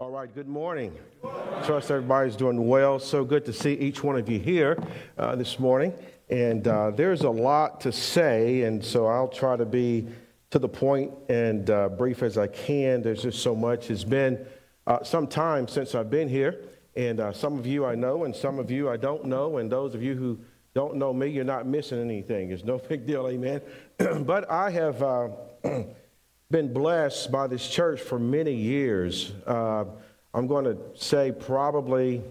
All right, good morning. Trust everybody's doing well. So good to see each one of you here uh, this morning. And uh, there's a lot to say, and so I'll try to be to the point and uh, brief as I can. There's just so much. It's been uh, some time since I've been here, and uh, some of you I know, and some of you I don't know, and those of you who don't know me, you're not missing anything. It's no big deal, amen. but I have. Been blessed by this church for many years. Uh, I'm going to say probably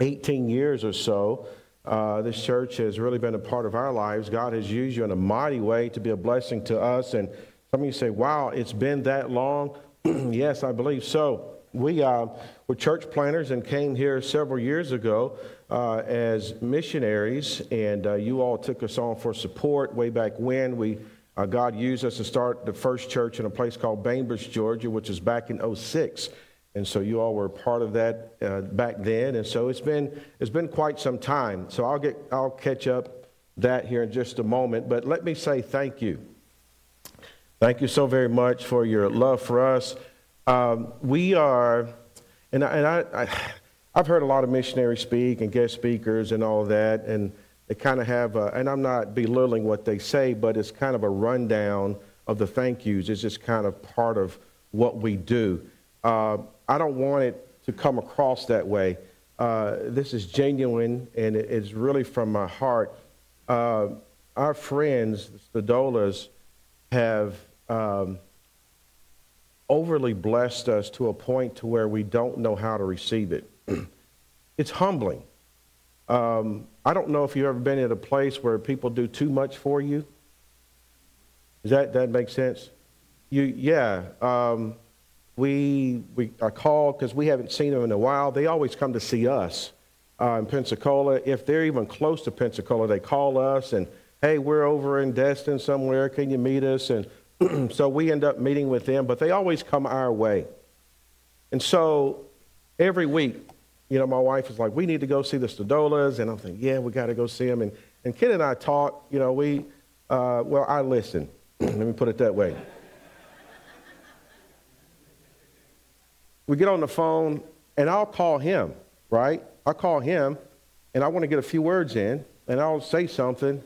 18 years or so. Uh, this church has really been a part of our lives. God has used you in a mighty way to be a blessing to us. And some of you say, wow, it's been that long. yes, I believe so. We uh, were church planters and came here several years ago uh, as missionaries, and uh, you all took us on for support way back when. We uh, God used us to start the first church in a place called Bainbridge, Georgia, which is back in 06. And so you all were part of that uh, back then. And so it's been, it's been quite some time. So I'll, get, I'll catch up that here in just a moment. But let me say thank you. Thank you so very much for your love for us. Um, we are, and, I, and I, I, I've heard a lot of missionaries speak and guest speakers and all that. And they kind of have, a, and I'm not belittling what they say, but it's kind of a rundown of the thank yous. It's just kind of part of what we do. Uh, I don't want it to come across that way. Uh, this is genuine and it's really from my heart. Uh, our friends, the Dolas, have um, overly blessed us to a point to where we don't know how to receive it. it's humbling. Um, I don't know if you've ever been at a place where people do too much for you. Does that, that make sense? You, yeah. Um, we, we are called because we haven't seen them in a while. They always come to see us uh, in Pensacola. If they're even close to Pensacola, they call us and, hey, we're over in Destin somewhere. Can you meet us? And so we end up meeting with them, but they always come our way. And so every week, you know, my wife was like, we need to go see the Stodolas. And I'm thinking, yeah, we got to go see them. And, and Ken and I talked, you know, we, uh, well, I listened. Let me put it that way. we get on the phone, and I'll call him, right? I'll call him, and I want to get a few words in, and I'll say something.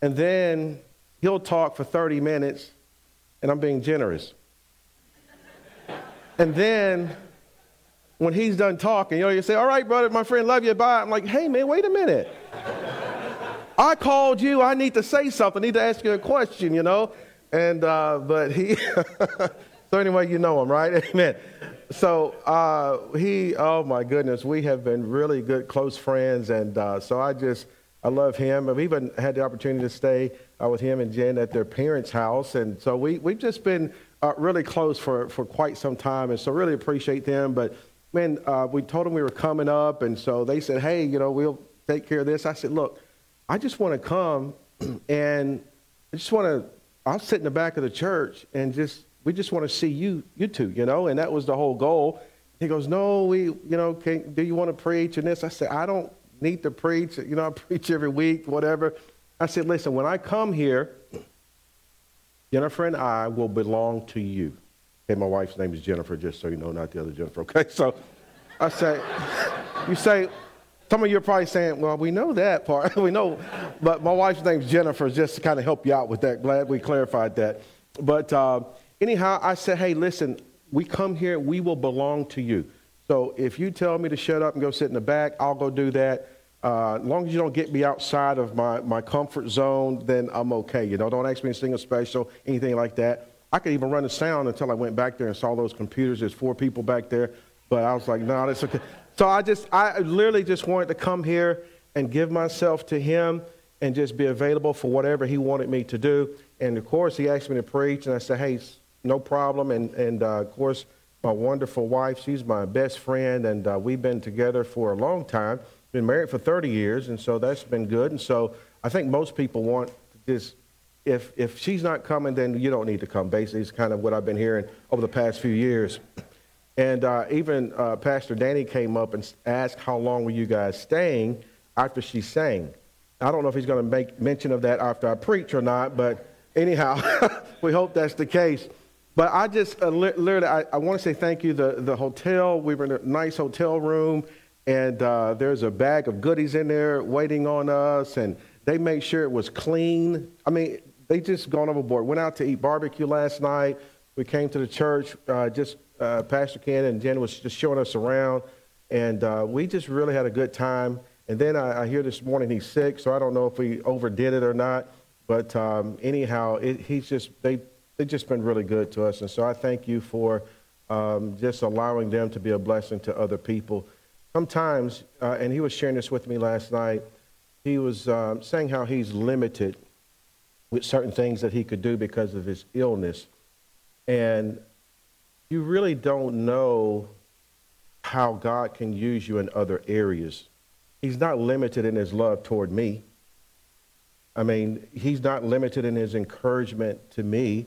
And then he'll talk for 30 minutes, and I'm being generous. and then when he's done talking, you know, you say, All right, brother, my friend, love you, bye. I'm like, Hey, man, wait a minute. I called you. I need to say something. I need to ask you a question, you know? And, uh, but he, so anyway, you know him, right? Amen. So uh, he, oh my goodness, we have been really good, close friends. And uh, so I just, I love him. I've even had the opportunity to stay uh, with him and Jen at their parents' house. And so we, we've just been uh, really close for, for quite some time. And so really appreciate them. But man, uh, we told them we were coming up, and so they said, hey, you know, we'll take care of this. I said, look, I just want to come, and I just want to. I'll sit in the back of the church, and just we just want to see you, you two, you know, and that was the whole goal. He goes, no, we, you know, can, do you want to preach and this? I said, I don't need to preach. You know, I preach every week, whatever. I said, listen, when I come here, Jennifer and I will belong to you. Okay, my wife's name is Jennifer, just so you know, not the other Jennifer. Okay, so I say, you say, some of you are probably saying, well, we know that part. we know, but my wife's name is Jennifer, just to kind of help you out with that. Glad we clarified that. But uh, anyhow, I said, hey, listen, we come here, we will belong to you. So if you tell me to shut up and go sit in the back, I'll go do that. Uh, as long as you don't get me outside of my, my comfort zone, then I'm okay. You know, don't ask me to sing a special, anything like that. I could even run the sound until I went back there and saw those computers. There's four people back there, but I was like, no, that's okay. So I just, I literally just wanted to come here and give myself to him and just be available for whatever he wanted me to do. And of course, he asked me to preach, and I said, hey, no problem. And, and uh, of course, my wonderful wife, she's my best friend, and uh, we've been together for a long time. Been married for 30 years, and so that's been good. And so I think most people want to just if, if she's not coming, then you don't need to come. Basically, it's kind of what I've been hearing over the past few years. And uh, even uh, Pastor Danny came up and asked, How long were you guys staying after she sang? I don't know if he's going to make mention of that after I preach or not, but anyhow, we hope that's the case. But I just uh, literally, I, I want to say thank you. The, the hotel, we were in a nice hotel room, and uh, there's a bag of goodies in there waiting on us, and they made sure it was clean. I mean, they just gone overboard. Went out to eat barbecue last night. We came to the church. Uh, just uh, Pastor Ken and Jen was just showing us around, and uh, we just really had a good time. And then I, I, hear this morning he's sick, so I don't know if we overdid it or not. But um, anyhow, it, he's just they they've just been really good to us, and so I thank you for um, just allowing them to be a blessing to other people. Sometimes, uh, and he was sharing this with me last night. He was um, saying how he's limited with certain things that he could do because of his illness, and you really don't know how God can use you in other areas. He's not limited in his love toward me. I mean, he's not limited in his encouragement to me.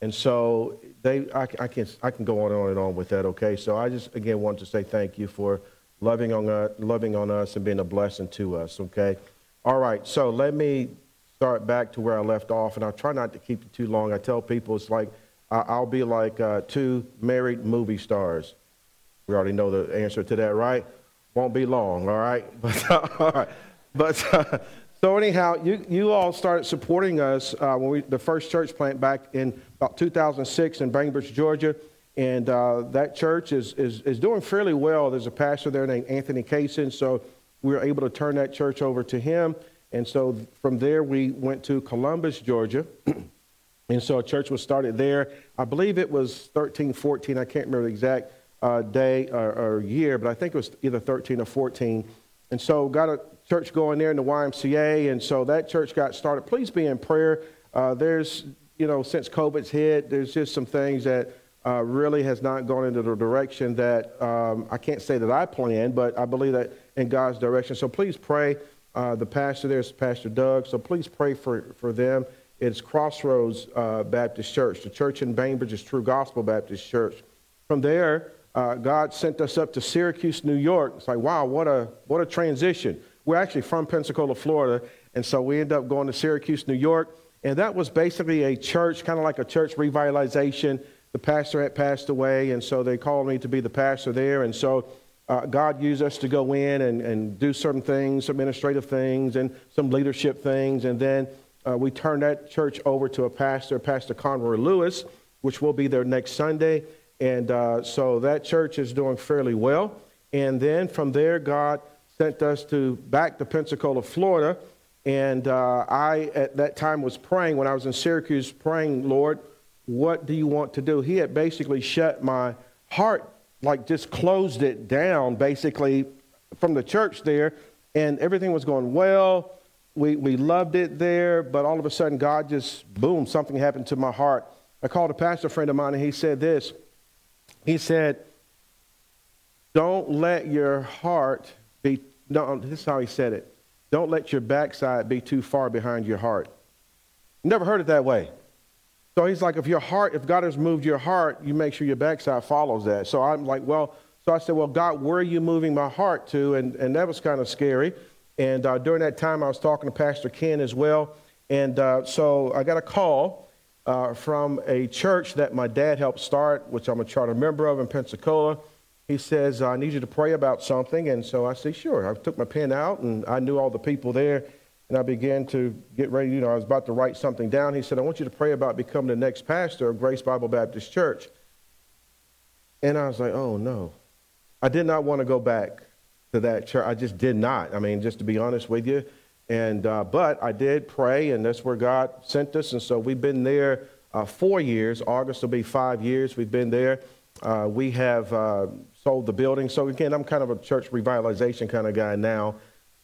And so they, I, I, can, I can go on and on and on with that, okay? So I just, again, want to say thank you for loving on, us, loving on us and being a blessing to us, okay? All right, so let me start back to where I left off, and I'll try not to keep it too long. I tell people it's like I'll be like uh, two married movie stars. We already know the answer to that, right? Won't be long, all right? But, uh, all right. But uh, so anyhow, you, you all started supporting us uh, when we the first church plant back in about 2006 in Bainbridge, Georgia, and uh, that church is, is is doing fairly well. There's a pastor there named Anthony Kaysen, so we were able to turn that church over to him. And so from there, we went to Columbus, Georgia. and so a church was started there. I believe it was 13, 14. I can't remember the exact uh, day or, or year, but I think it was either 13 or 14. And so got a church going there in the YMCA, and so that church got started. Please be in prayer. Uh, there's, you know, since COVID's hit, there's just some things that uh, really has not gone into the direction that um, I can't say that I planned, but I believe that in God's direction. So please pray. Uh, the pastor there is Pastor Doug, so please pray for, for them. It's Crossroads uh, Baptist Church. The church in Bainbridge is True Gospel Baptist Church. From there, uh, God sent us up to Syracuse, New York. It's like, wow, what a, what a transition. We're actually from Pensacola, Florida, and so we ended up going to Syracuse, New York. And that was basically a church, kind of like a church revitalization. The pastor had passed away, and so they called me to be the pastor there. And so uh, God used us to go in and, and do certain things, some administrative things, and some leadership things. And then uh, we turned that church over to a pastor, Pastor Conroy Lewis, which will be there next Sunday. And uh, so that church is doing fairly well. And then from there, God sent us to back to Pensacola, Florida. And uh, I, at that time, was praying when I was in Syracuse, praying, Lord, what do you want to do? He had basically shut my heart, like just closed it down, basically, from the church there. And everything was going well. We, we loved it there, but all of a sudden, God just, boom, something happened to my heart. I called a pastor friend of mine, and he said this. He said, Don't let your heart be, no, this is how he said it. Don't let your backside be too far behind your heart. Never heard it that way. So he's like, if your heart, if God has moved your heart, you make sure your backside follows that. So I'm like, well, so I said, well, God, where are you moving my heart to? And, and that was kind of scary. And uh, during that time, I was talking to Pastor Ken as well. And uh, so I got a call uh, from a church that my dad helped start, which I'm a charter member of in Pensacola he says, I need you to pray about something. And so I said, sure. I took my pen out and I knew all the people there. And I began to get ready. You know, I was about to write something down. He said, I want you to pray about becoming the next pastor of Grace Bible Baptist Church. And I was like, oh, no. I did not want to go back to that church. I just did not. I mean, just to be honest with you. And, uh, but I did pray, and that's where God sent us. And so we've been there uh, four years. August will be five years. We've been there. Uh, we have uh, sold the building. So again, I'm kind of a church revitalization kind of guy now.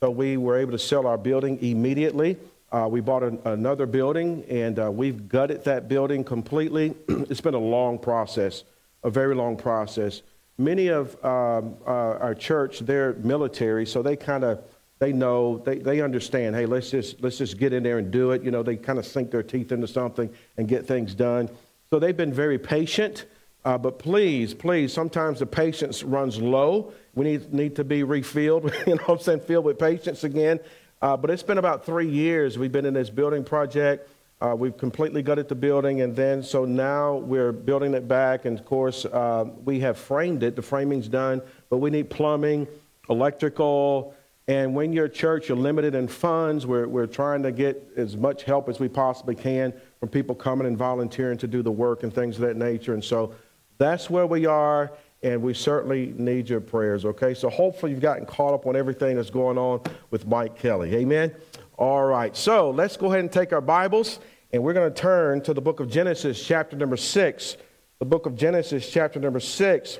So we were able to sell our building immediately. Uh, we bought an, another building and uh, we've gutted that building completely. it's been a long process, a very long process. Many of um, uh, our church, they're military, so they kind of they know they, they understand. Hey, let's just let's just get in there and do it. You know, they kind of sink their teeth into something and get things done. So they've been very patient. Uh, but please, please, sometimes the patience runs low. We need, need to be refilled, you know I'm saying, filled with patience again. Uh, but it's been about three years we've been in this building project. Uh, we've completely gutted the building, and then so now we're building it back. And of course, uh, we have framed it. The framing's done, but we need plumbing, electrical, and when you're a church, you're limited in funds. We're, we're trying to get as much help as we possibly can from people coming and volunteering to do the work and things of that nature. And so that's where we are, and we certainly need your prayers, okay? So hopefully you've gotten caught up on everything that's going on with Mike Kelly. Amen? All right, so let's go ahead and take our Bibles, and we're going to turn to the book of Genesis, chapter number six. The book of Genesis, chapter number six.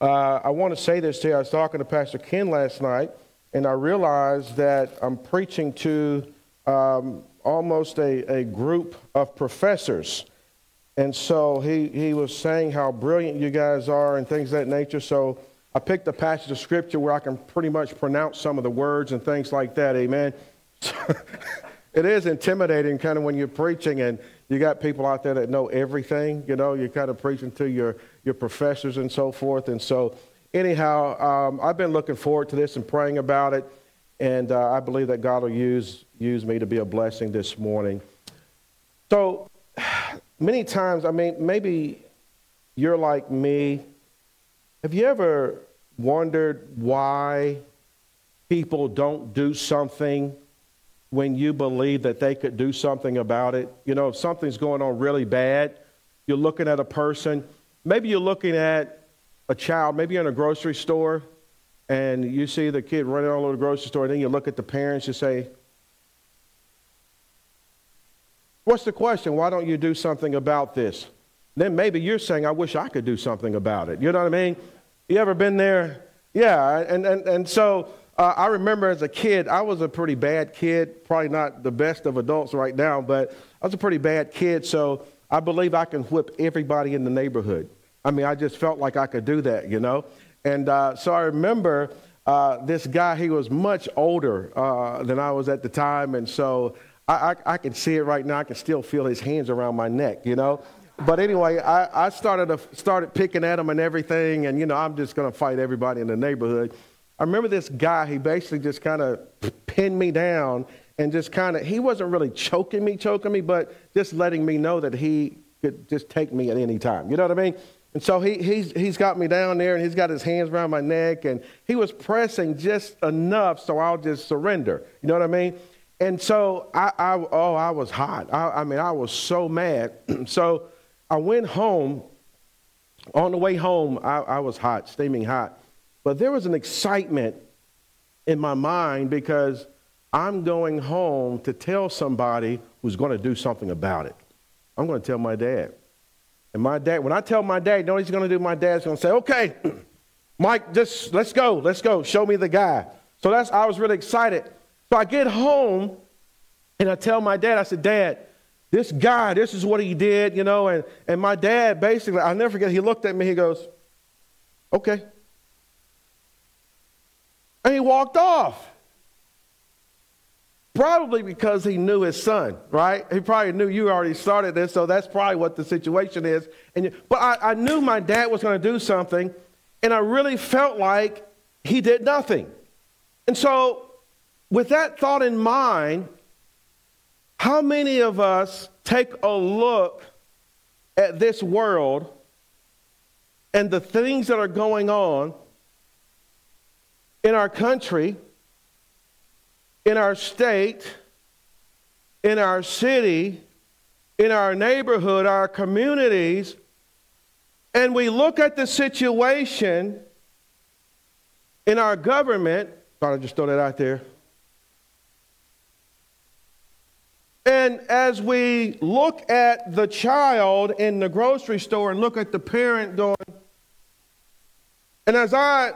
Uh, I want to say this to you. I was talking to Pastor Ken last night, and I realized that I'm preaching to um, almost a, a group of professors. And so he, he was saying how brilliant you guys are and things of that nature. So I picked a passage of scripture where I can pretty much pronounce some of the words and things like that. Amen. it is intimidating kind of when you're preaching and you got people out there that know everything. You know, you're kind of preaching to your your professors and so forth. And so, anyhow, um, I've been looking forward to this and praying about it. And uh, I believe that God will use, use me to be a blessing this morning. So, many times, I mean, maybe you're like me. Have you ever wondered why people don't do something when you believe that they could do something about it? You know, if something's going on really bad, you're looking at a person Maybe you're looking at a child, maybe you're in a grocery store, and you see the kid running all over the grocery store, and then you look at the parents, you say, What's the question? Why don't you do something about this? Then maybe you're saying, I wish I could do something about it. You know what I mean? You ever been there? Yeah, and, and, and so uh, I remember as a kid, I was a pretty bad kid, probably not the best of adults right now, but I was a pretty bad kid, so I believe I can whip everybody in the neighborhood. I mean, I just felt like I could do that, you know? And uh, so I remember uh, this guy, he was much older uh, than I was at the time. And so I, I, I, can see it right now. I can still feel his hands around my neck, you know? But anyway, I, I started, a, started picking at him and everything. And, you know, I'm just going to fight everybody in the neighborhood. I remember this guy, he basically just kind of pinned me down and just kind of, he wasn't really choking me, choking me, but just letting me know that he could just take me at any time. You know what I mean? And so he, he's, he's got me down there and he's got his hands around my neck and he was pressing just enough so I'll just surrender. You know what I mean? And so I, I oh, I was hot. I, I mean, I was so mad. so I went home. On the way home, I, I was hot, steaming hot. But there was an excitement in my mind because I'm going home to tell somebody who's going to do something about it. I'm going to tell my dad. And my dad, when I tell my dad, you know he's going to do? My dad's going to say, okay, Mike, just let's go, let's go, show me the guy. So that's, I was really excited. So I get home and I tell my dad, I said, Dad, this guy, this is what he did, you know, and, and my dad basically, I'll never forget, he looked at me, he goes, okay. And he walked off. Probably because he knew his son, right? He probably knew you already started this, so that's probably what the situation is. And you, but I, I knew my dad was going to do something, and I really felt like he did nothing. And so, with that thought in mind, how many of us take a look at this world and the things that are going on in our country? in our state, in our city, in our neighborhood, our communities, and we look at the situation in our government, I'd just throw that out there. And as we look at the child in the grocery store and look at the parent going, and as I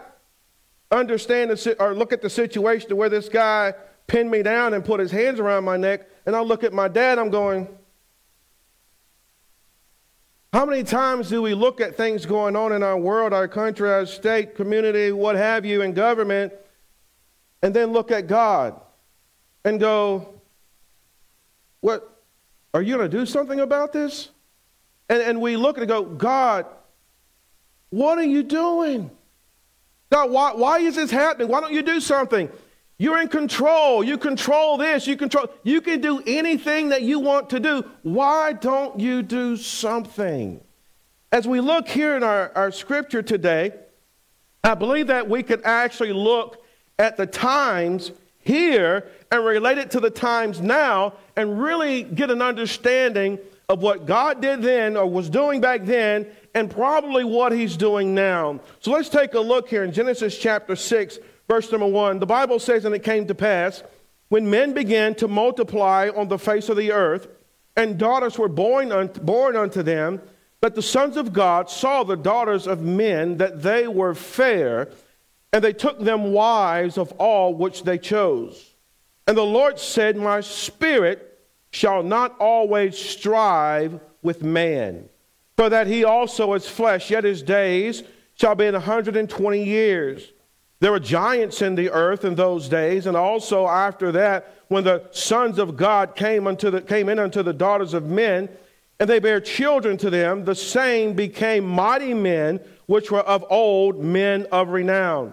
understand the, or look at the situation where this guy pinned me down and put his hands around my neck. And I look at my dad, I'm going, how many times do we look at things going on in our world, our country, our state, community, what have you, in government, and then look at God and go, What? Are you going to do something about this? And, and we look and go, God, what are you doing? God, why, why is this happening? Why don't you do something? You're in control. You control this. You control. You can do anything that you want to do. Why don't you do something? As we look here in our, our scripture today, I believe that we can actually look at the times here and relate it to the times now and really get an understanding of what God did then or was doing back then and probably what he's doing now. So let's take a look here in Genesis chapter 6, verse number 1. The Bible says, And it came to pass when men began to multiply on the face of the earth, and daughters were born, unto, born unto them, that the sons of God saw the daughters of men, that they were fair, and they took them wives of all which they chose. And the Lord said, My spirit shall not always strive with man, for that he also is flesh, yet his days shall be in 120 years. There were giants in the earth in those days, and also after that, when the sons of God came, unto the, came in unto the daughters of men, and they bare children to them, the same became mighty men, which were of old men of renown.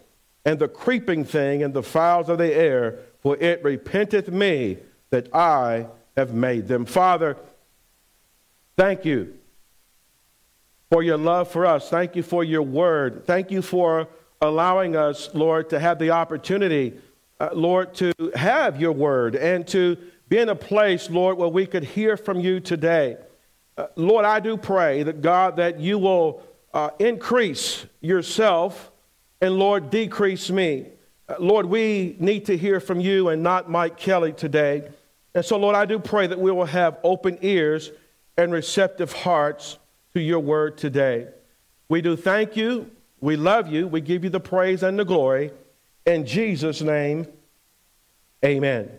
and the creeping thing and the fowls of the air, for it repenteth me that I have made them. Father, thank you for your love for us. Thank you for your word. Thank you for allowing us, Lord, to have the opportunity, uh, Lord, to have your word and to be in a place, Lord, where we could hear from you today. Uh, Lord, I do pray that God, that you will uh, increase yourself and Lord, decrease me. Uh, Lord, we need to hear from you and not Mike Kelly today. And so, Lord, I do pray that we will have open ears and receptive hearts to your word today. We do thank you. We love you. We give you the praise and the glory. In Jesus' name, amen.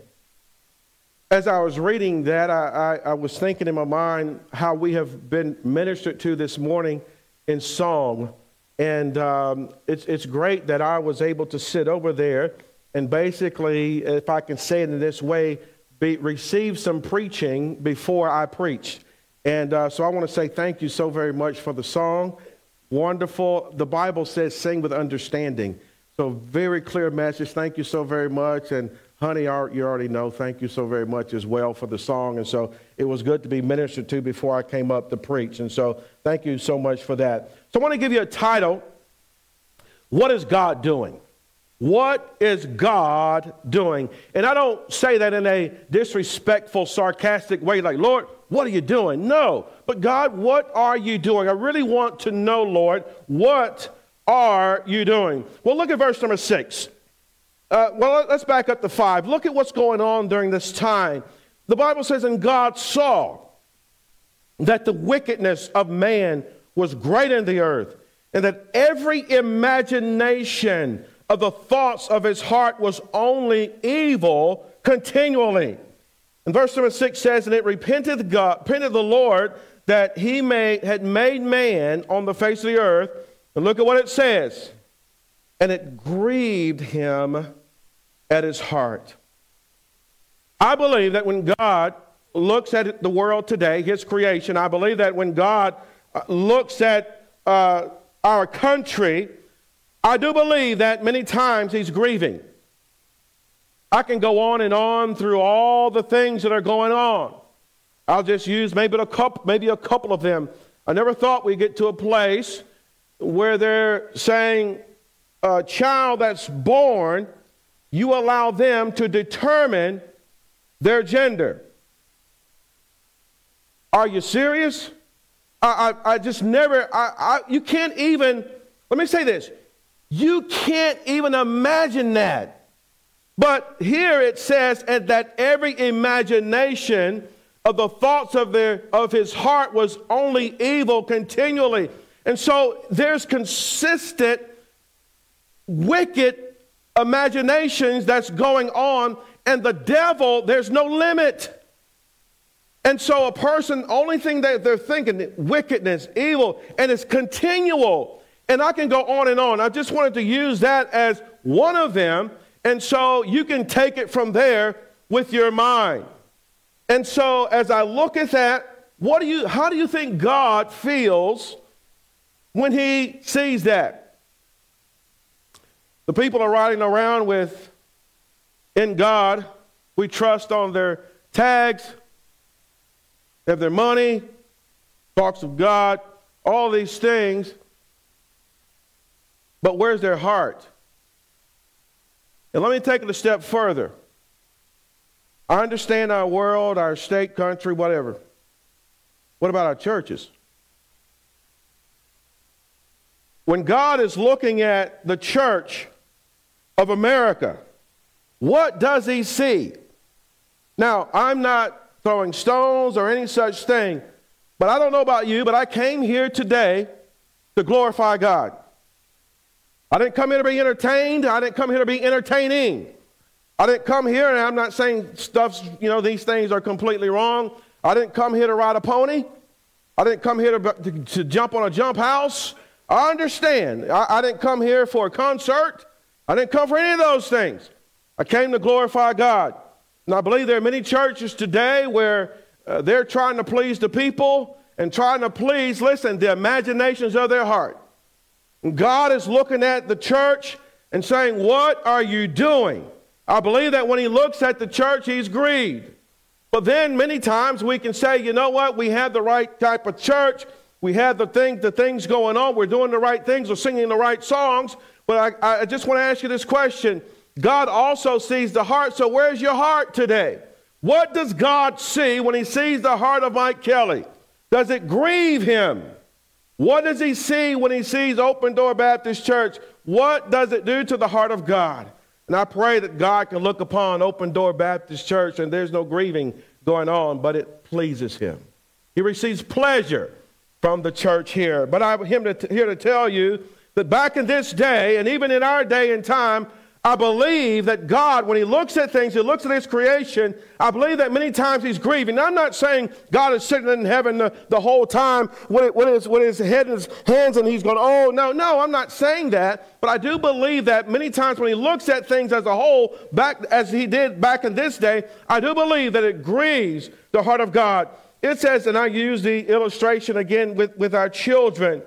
As I was reading that, I, I, I was thinking in my mind how we have been ministered to this morning in song. And um, it's, it's great that I was able to sit over there and basically, if I can say it in this way, be, receive some preaching before I preach. And uh, so I want to say thank you so very much for the song. Wonderful. The Bible says sing with understanding. So, very clear message. Thank you so very much. And, honey, you already know, thank you so very much as well for the song. And so, it was good to be ministered to before I came up to preach. And so, thank you so much for that. So I want to give you a title What is God doing? What is God doing? And I don't say that in a disrespectful, sarcastic way, like, Lord, what are you doing? No. But God, what are you doing? I really want to know, Lord, what are you doing? Well, look at verse number six. Uh, well, let's back up to five. Look at what's going on during this time. The Bible says, And God saw that the wickedness of man was great in the earth, and that every imagination of the thoughts of his heart was only evil continually. And verse number six says, And it repented God, repented the Lord that he made, had made man on the face of the earth. And look at what it says. And it grieved him at his heart. I believe that when God looks at the world today, his creation, I believe that when God uh, looks at uh, our country, I do believe that many times he's grieving. I can go on and on through all the things that are going on. I'll just use maybe a couple, maybe a couple of them. I never thought we'd get to a place where they're saying a child that's born, you allow them to determine their gender. Are you serious? I, I, I just never, I, I, you can't even, let me say this, you can't even imagine that. But here it says that every imagination of the thoughts of, their, of his heart was only evil continually. And so there's consistent, wicked imaginations that's going on, and the devil, there's no limit. And so a person, only thing that they're thinking, wickedness, evil, and it's continual. And I can go on and on. I just wanted to use that as one of them. And so you can take it from there with your mind. And so as I look at that, what do you, how do you think God feels when he sees that? The people are riding around with, in God, we trust on their tags, have their money, talks of God, all these things. But where's their heart? And let me take it a step further. I understand our world, our state, country, whatever. What about our churches? When God is looking at the church of America, what does he see? Now, I'm not throwing stones or any such thing. But I don't know about you, but I came here today to glorify God. I didn't come here to be entertained. I didn't come here to be entertaining. I didn't come here, and I'm not saying stuff, you know, these things are completely wrong. I didn't come here to ride a pony. I didn't come here to, to, to jump on a jump house. I understand. I, I didn't come here for a concert. I didn't come for any of those things. I came to glorify God. And I believe there are many churches today where uh, they're trying to please the people and trying to please, listen, the imaginations of their heart. And God is looking at the church and saying, What are you doing? I believe that when He looks at the church, He's grieved. But then many times we can say, you know what, we have the right type of church, we have the thing, the things going on, we're doing the right things, we're singing the right songs. But I, I just want to ask you this question God also sees the heart. So, where's your heart today? What does God see when He sees the heart of Mike Kelly? Does it grieve Him? What does He see when He sees Open Door Baptist Church? What does it do to the heart of God? And I pray that God can look upon Open Door Baptist Church and there's no grieving going on, but it pleases Him. He receives pleasure from the church here. But I'm here to tell you that back in this day, and even in our day and time, I believe that God, when He looks at things, He looks at His creation, I believe that many times He's grieving. Now, I'm not saying God is sitting in heaven the, the whole time with, with, his, with his head in His hands and He's going, oh, no, no, I'm not saying that. But I do believe that many times when He looks at things as a whole, back as He did back in this day, I do believe that it grieves the heart of God. It says, and I use the illustration again with, with our children.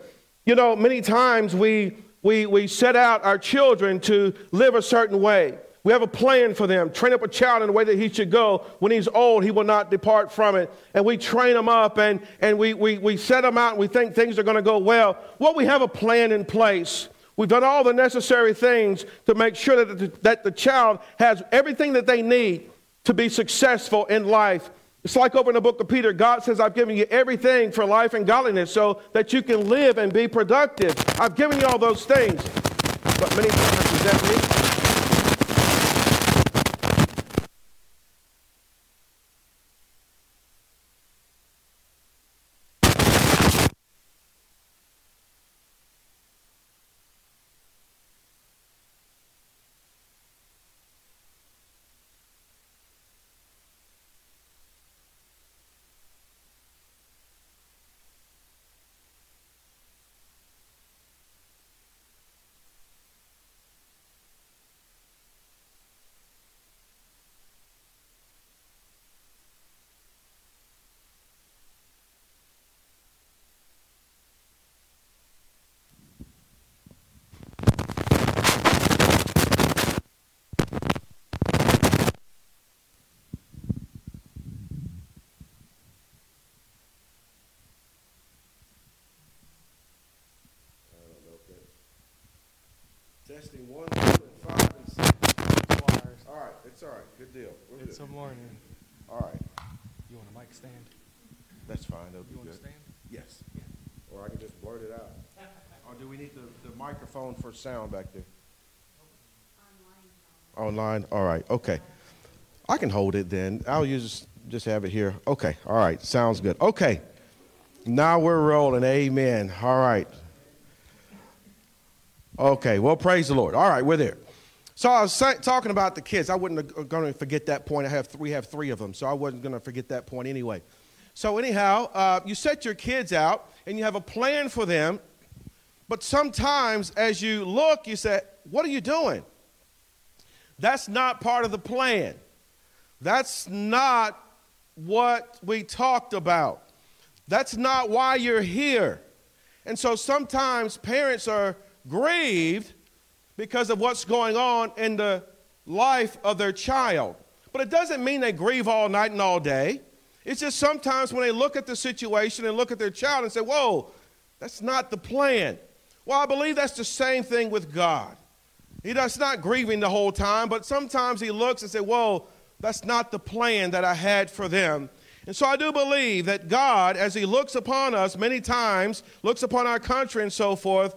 You know, many times we we, we set out our children to live a certain way. We have a plan for them. Train up a child in the way that he should go. When he's old, he will not depart from it. And we train them up and, and we, we, we set them out and we think things are going to go well. Well, we have a plan in place. We've done all the necessary things to make sure that the, that the child has everything that they need to be successful in life. It's like over in the book of Peter, God says, I've given you everything for life and godliness so that you can live and be productive. I've given you all those things. But many times, is that Testing one, two, and five, and six. All right, it's all right. Good deal. We're It's a morning. All right, You want a mic stand? that's fine. That'll be You want a good. stand? Yes. Or I can just blurt it out. Or do we need the, the microphone for sound back there? Online. Online? All right, okay. I can hold it then. I'll use, just have it here. Okay, all right, sounds good. Okay. Now we're rolling. Amen. All right. Okay, well, praise the Lord. All right, we're there. So I was talking about the kids. I wasn't going to forget that point. I have we have three of them, so I wasn't going to forget that point anyway. So anyhow, uh, you set your kids out and you have a plan for them, but sometimes as you look, you say, "What are you doing?" That's not part of the plan. That's not what we talked about. That's not why you're here. And so sometimes parents are grieved because of what's going on in the life of their child. But it doesn't mean they grieve all night and all day. It's just sometimes when they look at the situation and look at their child and say, Whoa, that's not the plan. Well, I believe that's the same thing with God. He does not grieving the whole time, but sometimes he looks and says, Whoa, that's not the plan that I had for them. And so I do believe that God, as He looks upon us many times, looks upon our country and so forth,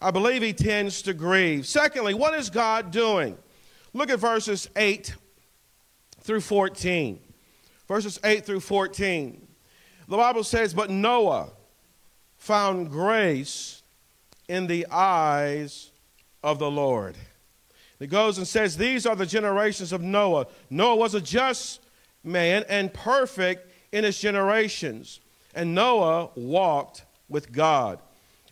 I believe He tends to grieve. Secondly, what is God doing? Look at verses 8 through 14. Verses 8 through 14. The Bible says, But Noah found grace in the eyes of the Lord. It goes and says, These are the generations of Noah. Noah was a just man and perfect in his generations. And Noah walked with God.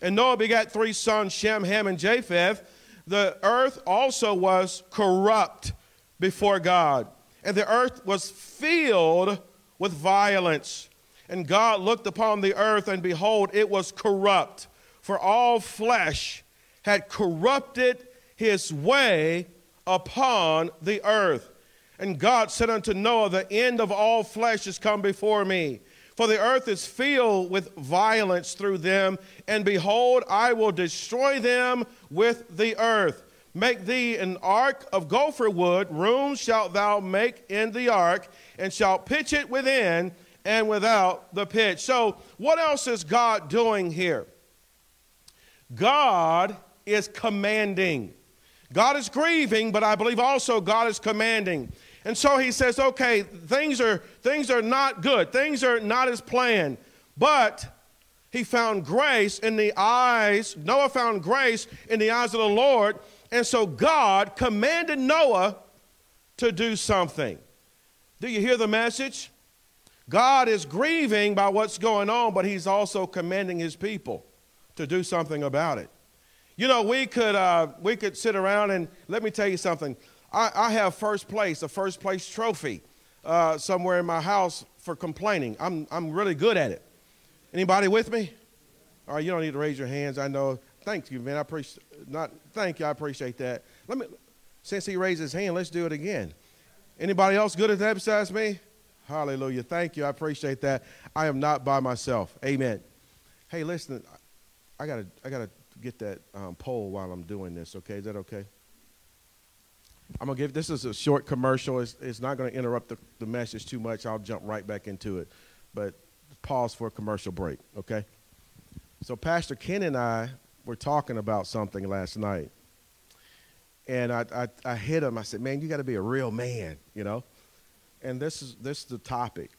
And Noah begat three sons, Shem, Ham, and Japheth. The earth also was corrupt before God, and the earth was filled with violence. And God looked upon the earth, and behold, it was corrupt, for all flesh had corrupted his way upon the earth. And God said unto Noah, The end of all flesh is come before me. For the earth is filled with violence through them, and behold, I will destroy them with the earth. Make thee an ark of gopher wood, rooms shalt thou make in the ark, and shalt pitch it within and without the pitch. So, what else is God doing here? God is commanding. God is grieving, but I believe also God is commanding. And so he says, okay, things are, things are not good. Things are not as planned. But he found grace in the eyes, Noah found grace in the eyes of the Lord. And so God commanded Noah to do something. Do you hear the message? God is grieving by what's going on, but he's also commanding his people to do something about it. You know, we could, uh, we could sit around and let me tell you something. I, I have first place, a first place trophy uh, somewhere in my house for complaining. I'm, I'm really good at it. Anybody with me? All right, you don't need to raise your hands. I know. Thank you, man. I appreciate not. Thank you. I appreciate that. Let me. Since he raised his hand, let's do it again. Anybody else good at that besides me? Hallelujah. Thank you. I appreciate that. I am not by myself. Amen. Hey, listen. I gotta. I gotta get that um, poll while I'm doing this. Okay, is that okay? I'm gonna give this is a short commercial. It's, it's not gonna interrupt the, the message too much. I'll jump right back into it. But pause for a commercial break, okay? So Pastor Ken and I were talking about something last night. And I, I, I hit him. I said, man, you got to be a real man, you know? And this is, this is the topic.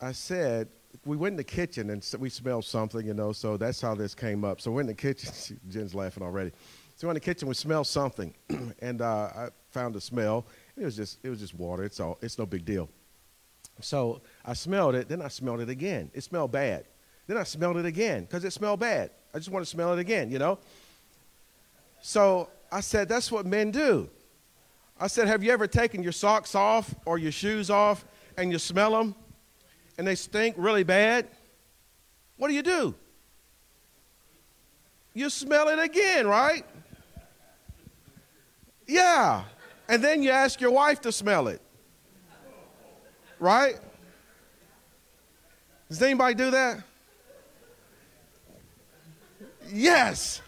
I said, we went in the kitchen and we smelled something, you know, so that's how this came up. So we're in the kitchen. Jen's laughing already. So in the kitchen, we smelled something, and uh, I found a smell. It was just it was just water. It's all it's no big deal. So I smelled it. Then I smelled it again. It smelled bad. Then I smelled it again because it smelled bad. I just want to smell it again, you know. So I said, that's what men do. I said, have you ever taken your socks off or your shoes off and you smell them and they stink really bad? What do you do? You smell it again, right? Yeah. And then you ask your wife to smell it. Right? Does anybody do that? Yes.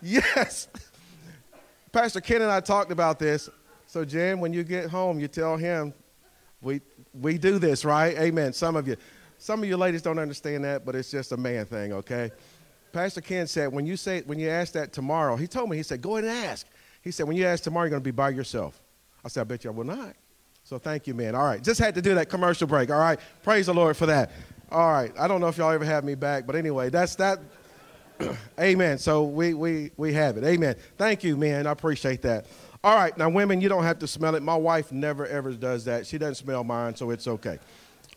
Yes. Pastor Ken and I talked about this. So, Jen, when you get home, you tell him, we, we do this, right? Amen. Some of you, some of you ladies don't understand that, but it's just a man thing, okay? Pastor Ken said, when you say, when you ask that tomorrow, he told me, he said, go ahead and ask. He said, when you ask tomorrow, you're going to be by yourself. I said, I bet you I will not. So thank you, man. All right. Just had to do that commercial break. All right. Praise the Lord for that. All right. I don't know if y'all ever have me back, but anyway, that's that. Amen. So we, we, we have it. Amen. Thank you, man. I appreciate that. All right. Now, women, you don't have to smell it. My wife never, ever does that. She doesn't smell mine, so it's okay.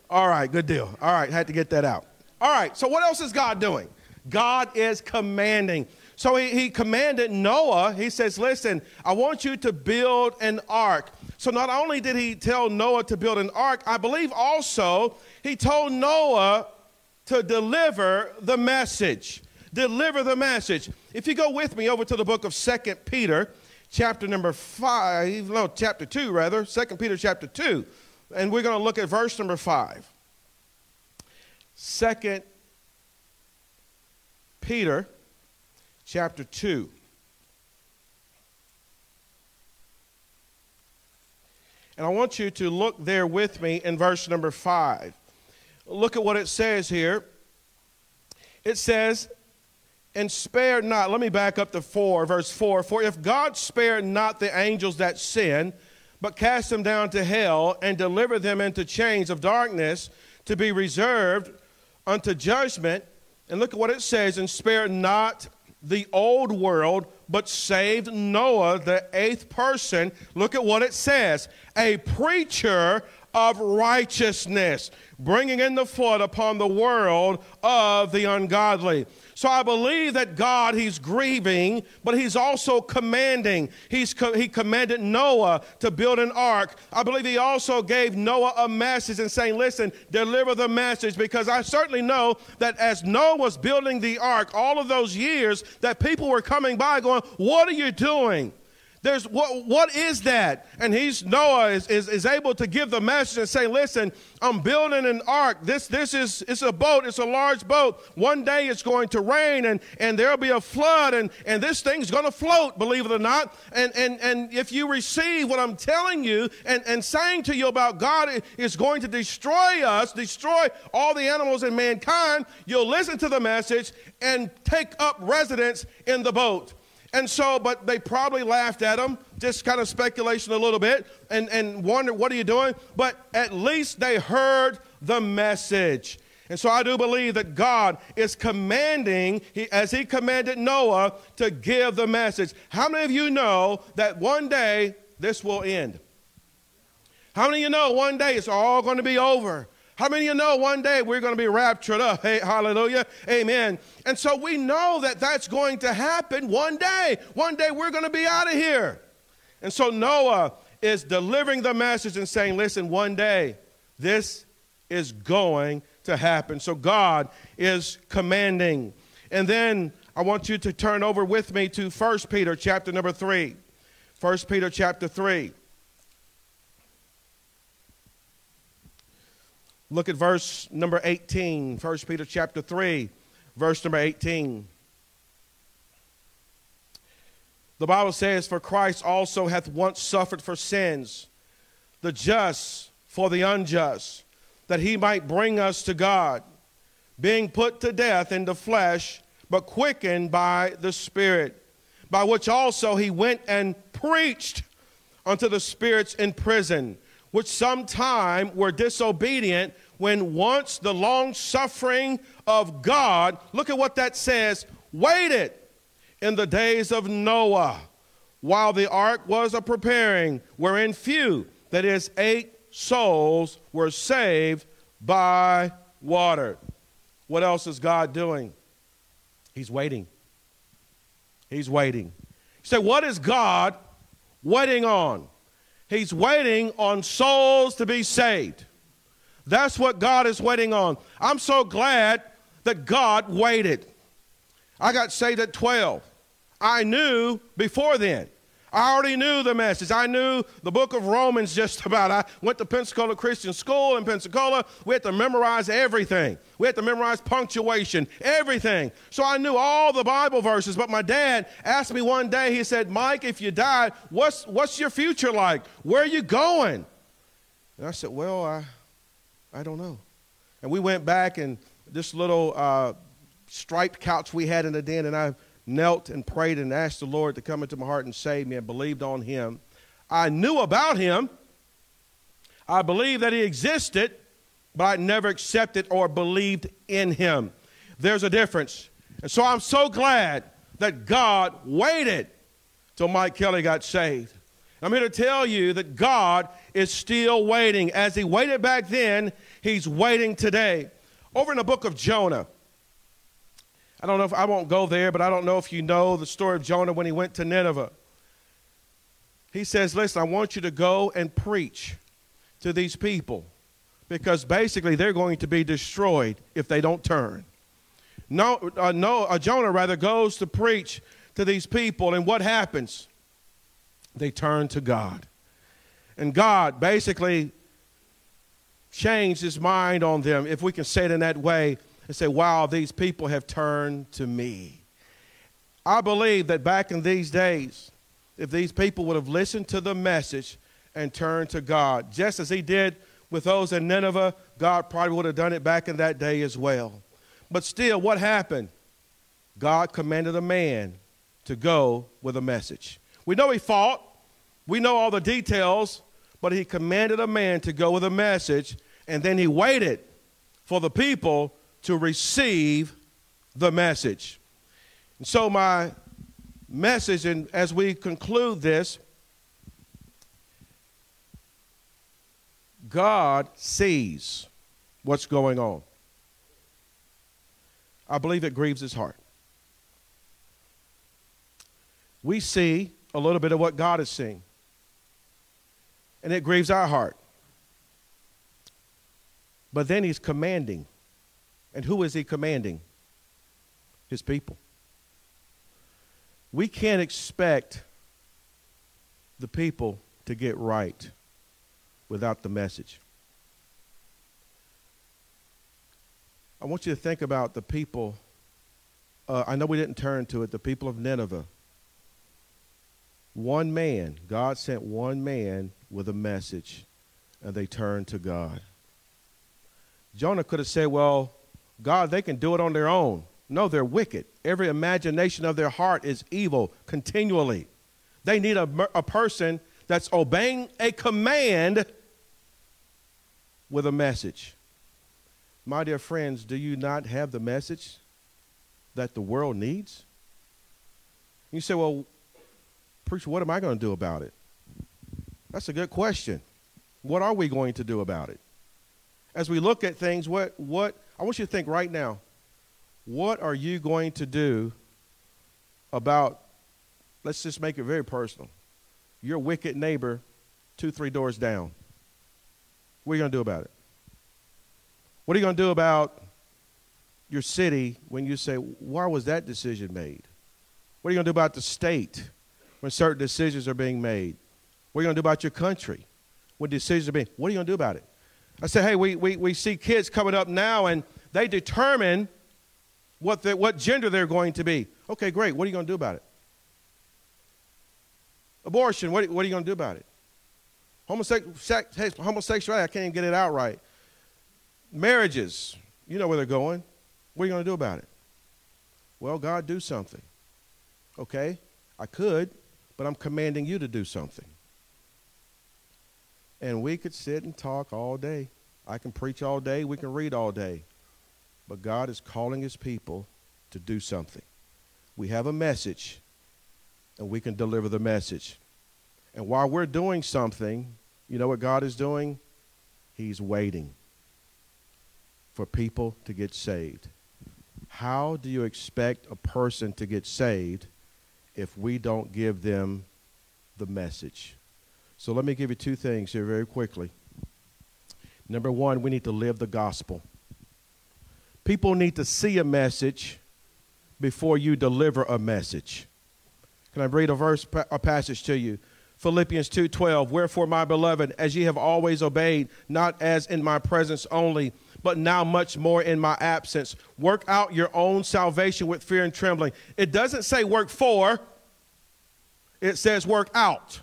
All right. Good deal. All right. Had to get that out. All right. So, what else is God doing? God is commanding. So, he, he commanded Noah, he says, Listen, I want you to build an ark. So, not only did he tell Noah to build an ark, I believe also he told Noah to deliver the message. Deliver the message. If you go with me over to the book of Second Peter, chapter number 5, no, chapter 2 rather, Second Peter chapter 2, and we're going to look at verse number 5. Second Peter chapter 2. And I want you to look there with me in verse number 5. Look at what it says here. It says, and spare not, let me back up to 4, verse 4. For if God spared not the angels that sin, but cast them down to hell and delivered them into chains of darkness to be reserved unto judgment, and look at what it says, and spared not the old world, but saved Noah, the eighth person. Look at what it says a preacher of righteousness, bringing in the flood upon the world of the ungodly. So I believe that God, He's grieving, but He's also commanding. He's co- he commanded Noah to build an ark. I believe He also gave Noah a message and saying, Listen, deliver the message, because I certainly know that as Noah was building the ark, all of those years that people were coming by going, What are you doing? There's what, what is that? And he's Noah is, is, is able to give the message and say, listen, I'm building an ark. This this is it's a boat, it's a large boat. One day it's going to rain and, and there'll be a flood and, and this thing's gonna float, believe it or not. And and and if you receive what I'm telling you and, and saying to you about God is going to destroy us, destroy all the animals and mankind, you'll listen to the message and take up residence in the boat. And so, but they probably laughed at him, just kind of speculation a little bit, and, and wondered, what are you doing? But at least they heard the message. And so I do believe that God is commanding, he, as He commanded Noah, to give the message. How many of you know that one day this will end? How many of you know one day it's all going to be over? How many of you know one day we're going to be raptured up? Hey, hallelujah. Amen. And so we know that that's going to happen one day. One day we're going to be out of here. And so Noah is delivering the message and saying, listen, one day this is going to happen. So God is commanding. And then I want you to turn over with me to 1 Peter chapter number 3. 1 Peter chapter 3. Look at verse number 18, 1 Peter chapter 3, verse number 18. The Bible says, For Christ also hath once suffered for sins, the just for the unjust, that he might bring us to God, being put to death in the flesh, but quickened by the Spirit, by which also he went and preached unto the spirits in prison which sometime were disobedient when once the long suffering of God, look at what that says, waited in the days of Noah while the ark was a preparing, wherein few, that is, eight souls, were saved by water. What else is God doing? He's waiting. He's waiting. You say, what is God waiting on? He's waiting on souls to be saved. That's what God is waiting on. I'm so glad that God waited. I got saved at 12. I knew before then. I already knew the message. I knew the book of Romans just about. I went to Pensacola Christian School in Pensacola. We had to memorize everything. We had to memorize punctuation, everything. So I knew all the Bible verses. But my dad asked me one day, he said, Mike, if you die, what's, what's your future like? Where are you going? And I said, Well, I, I don't know. And we went back and this little uh, striped couch we had in the den, and I knelt and prayed and asked the Lord to come into my heart and save me and believed on him. I knew about him. I believed that he existed, but I never accepted or believed in him. There's a difference. And so I'm so glad that God waited till Mike Kelly got saved. I'm here to tell you that God is still waiting. As He waited back then, He's waiting today. Over in the book of Jonah, I don't know if I won't go there, but I don't know if you know the story of Jonah when he went to Nineveh. He says, Listen, I want you to go and preach to these people because basically they're going to be destroyed if they don't turn. No, uh, no, uh, Jonah rather goes to preach to these people, and what happens? They turn to God. And God basically changed his mind on them, if we can say it in that way, and say, wow, these people have turned to me. I believe that back in these days, if these people would have listened to the message and turned to God, just as he did with those in Nineveh, God probably would have done it back in that day as well. But still, what happened? God commanded a man to go with a message. We know he fought, we know all the details, but he commanded a man to go with a message, and then he waited for the people to receive the message. And so, my message, and as we conclude this, God sees what's going on. I believe it grieves his heart. We see a little bit of what God is seeing, and it grieves our heart. But then he's commanding. And who is he commanding? His people. We can't expect the people to get right without the message. I want you to think about the people. Uh, I know we didn't turn to it, the people of Nineveh. One man, God sent one man with a message, and they turned to God. Jonah could have said, Well, God, they can do it on their own. No, they're wicked. Every imagination of their heart is evil continually. They need a, a person that's obeying a command with a message. My dear friends, do you not have the message that the world needs? You say, well, preacher, what am I going to do about it? That's a good question. What are we going to do about it? As we look at things, what, what, I want you to think right now, what are you going to do about, let's just make it very personal, your wicked neighbor two, three doors down? What are you going to do about it? What are you going to do about your city when you say, why was that decision made? What are you going to do about the state when certain decisions are being made? What are you going to do about your country when decisions are being What are you going to do about it? I say, hey, we, we, we see kids coming up now and they determine what, the, what gender they're going to be. Okay, great. What are you going to do about it? Abortion, what, what are you going to do about it? homosexuality, I can't even get it out right. Marriages, you know where they're going. What are you going to do about it? Well, God, do something. Okay, I could, but I'm commanding you to do something. And we could sit and talk all day. I can preach all day, we can read all day. But God is calling his people to do something. We have a message, and we can deliver the message. And while we're doing something, you know what God is doing? He's waiting for people to get saved. How do you expect a person to get saved if we don't give them the message? So let me give you two things here very quickly. Number one, we need to live the gospel. People need to see a message before you deliver a message. Can I read a verse, a passage to you? Philippians 2:12 Wherefore my beloved as ye have always obeyed not as in my presence only but now much more in my absence work out your own salvation with fear and trembling it doesn't say work for it says work out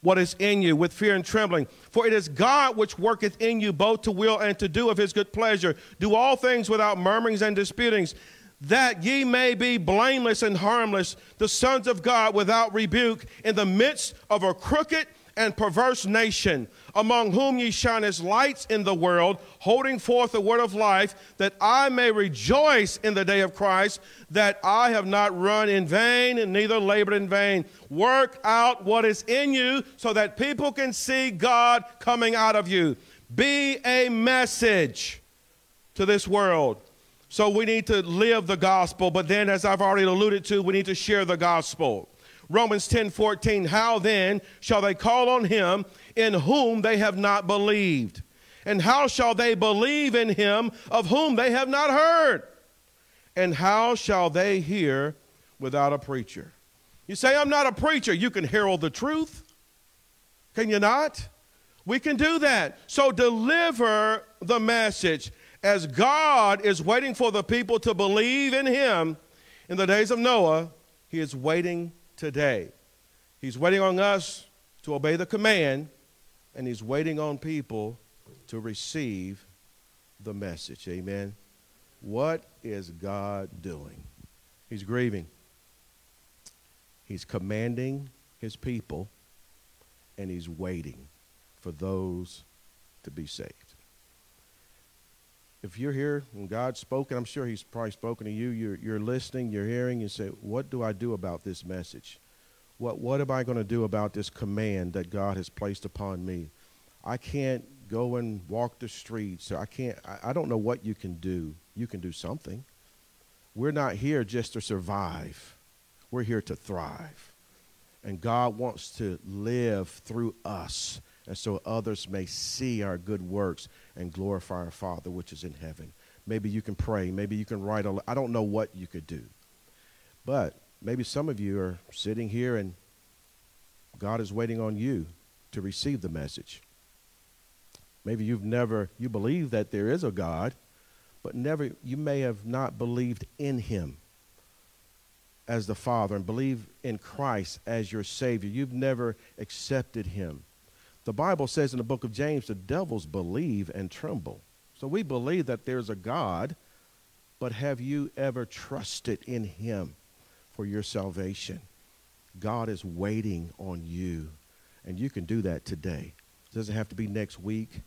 what is in you with fear and trembling. For it is God which worketh in you both to will and to do of his good pleasure. Do all things without murmurings and disputings that ye may be blameless and harmless, the sons of God without rebuke, in the midst of a crooked and perverse nation, among whom ye shine as lights in the world, holding forth the word of life, that I may rejoice in the day of Christ, that I have not run in vain and neither labored in vain. Work out what is in you so that people can see God coming out of you. Be a message to this world. So we need to live the gospel, but then, as I've already alluded to, we need to share the gospel. Romans 10 14, how then shall they call on him in whom they have not believed? And how shall they believe in him of whom they have not heard? And how shall they hear without a preacher? You say, I'm not a preacher. You can herald the truth. Can you not? We can do that. So deliver the message. As God is waiting for the people to believe in him in the days of Noah, he is waiting today. He's waiting on us to obey the command, and He's waiting on people to receive the message. Amen. What is God doing? He's grieving. He's commanding His people, and He's waiting for those to be saved. If you're here and God's spoken, I'm sure He's probably spoken to you. You're, you're listening, you're hearing, you say, What do I do about this message? What, what am I going to do about this command that God has placed upon me? I can't go and walk the streets. I can't, I, I don't know what you can do. You can do something. We're not here just to survive, we're here to thrive. And God wants to live through us and so others may see our good works and glorify our Father which is in heaven. Maybe you can pray. Maybe you can write a. I don't know what you could do, but maybe some of you are sitting here and God is waiting on you to receive the message. Maybe you've never you believe that there is a God, but never you may have not believed in Him as the Father and believe in Christ as your Savior. You've never accepted Him. The Bible says in the book of James, the devils believe and tremble. So we believe that there's a God, but have you ever trusted in Him for your salvation? God is waiting on you, and you can do that today. It doesn't have to be next week.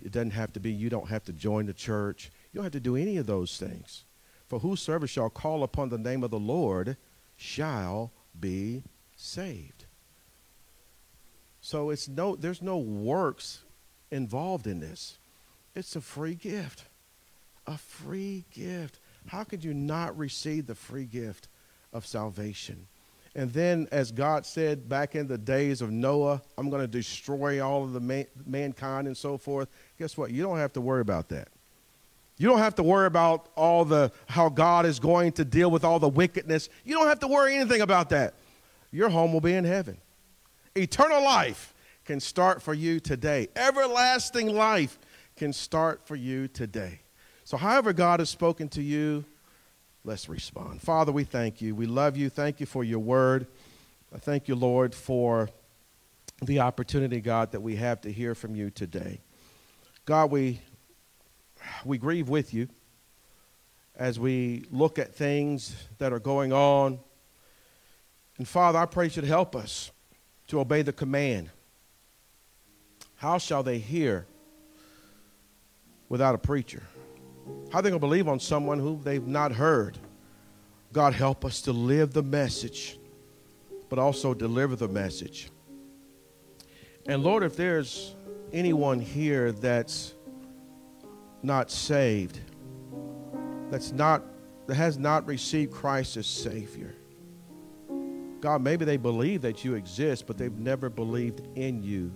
It doesn't have to be, you don't have to join the church. You don't have to do any of those things. For whosoever shall call upon the name of the Lord shall be saved. So it's no, there's no works involved in this. It's a free gift. A free gift. How could you not receive the free gift of salvation? And then, as God said back in the days of Noah, I'm going to destroy all of the man, mankind and so forth. Guess what? You don't have to worry about that. You don't have to worry about all the how God is going to deal with all the wickedness. You don't have to worry anything about that. Your home will be in heaven. Eternal life can start for you today. Everlasting life can start for you today. So, however, God has spoken to you, let's respond. Father, we thank you. We love you. Thank you for your word. I thank you, Lord, for the opportunity, God, that we have to hear from you today. God, we, we grieve with you as we look at things that are going on. And Father, I pray you should help us to obey the command. How shall they hear without a preacher? How are they going to believe on someone who they've not heard? God, help us to live the message, but also deliver the message. And Lord, if there's anyone here that's not saved, that's not that has not received Christ as Savior, God, maybe they believe that you exist, but they've never believed in you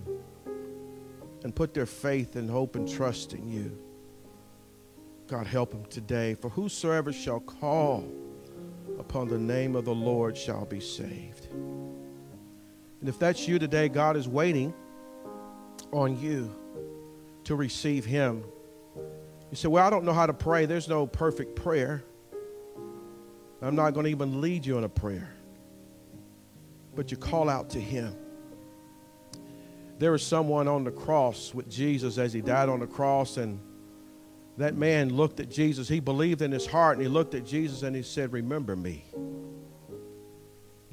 and put their faith and hope and trust in you. God, help them today. For whosoever shall call upon the name of the Lord shall be saved. And if that's you today, God is waiting on you to receive Him. You say, Well, I don't know how to pray. There's no perfect prayer. I'm not going to even lead you in a prayer but you call out to Him. There was someone on the cross with Jesus as He died on the cross, and that man looked at Jesus. He believed in his heart, and he looked at Jesus and he said, Remember me.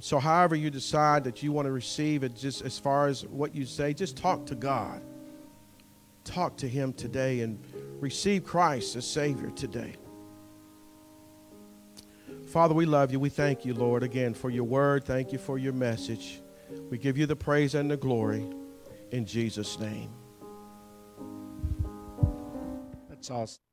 So, however you decide that you want to receive it, just as far as what you say, just talk to God. Talk to Him today and receive Christ as Savior today. Father, we love you. We thank you, Lord, again for your word. Thank you for your message. We give you the praise and the glory in Jesus' name. That's awesome.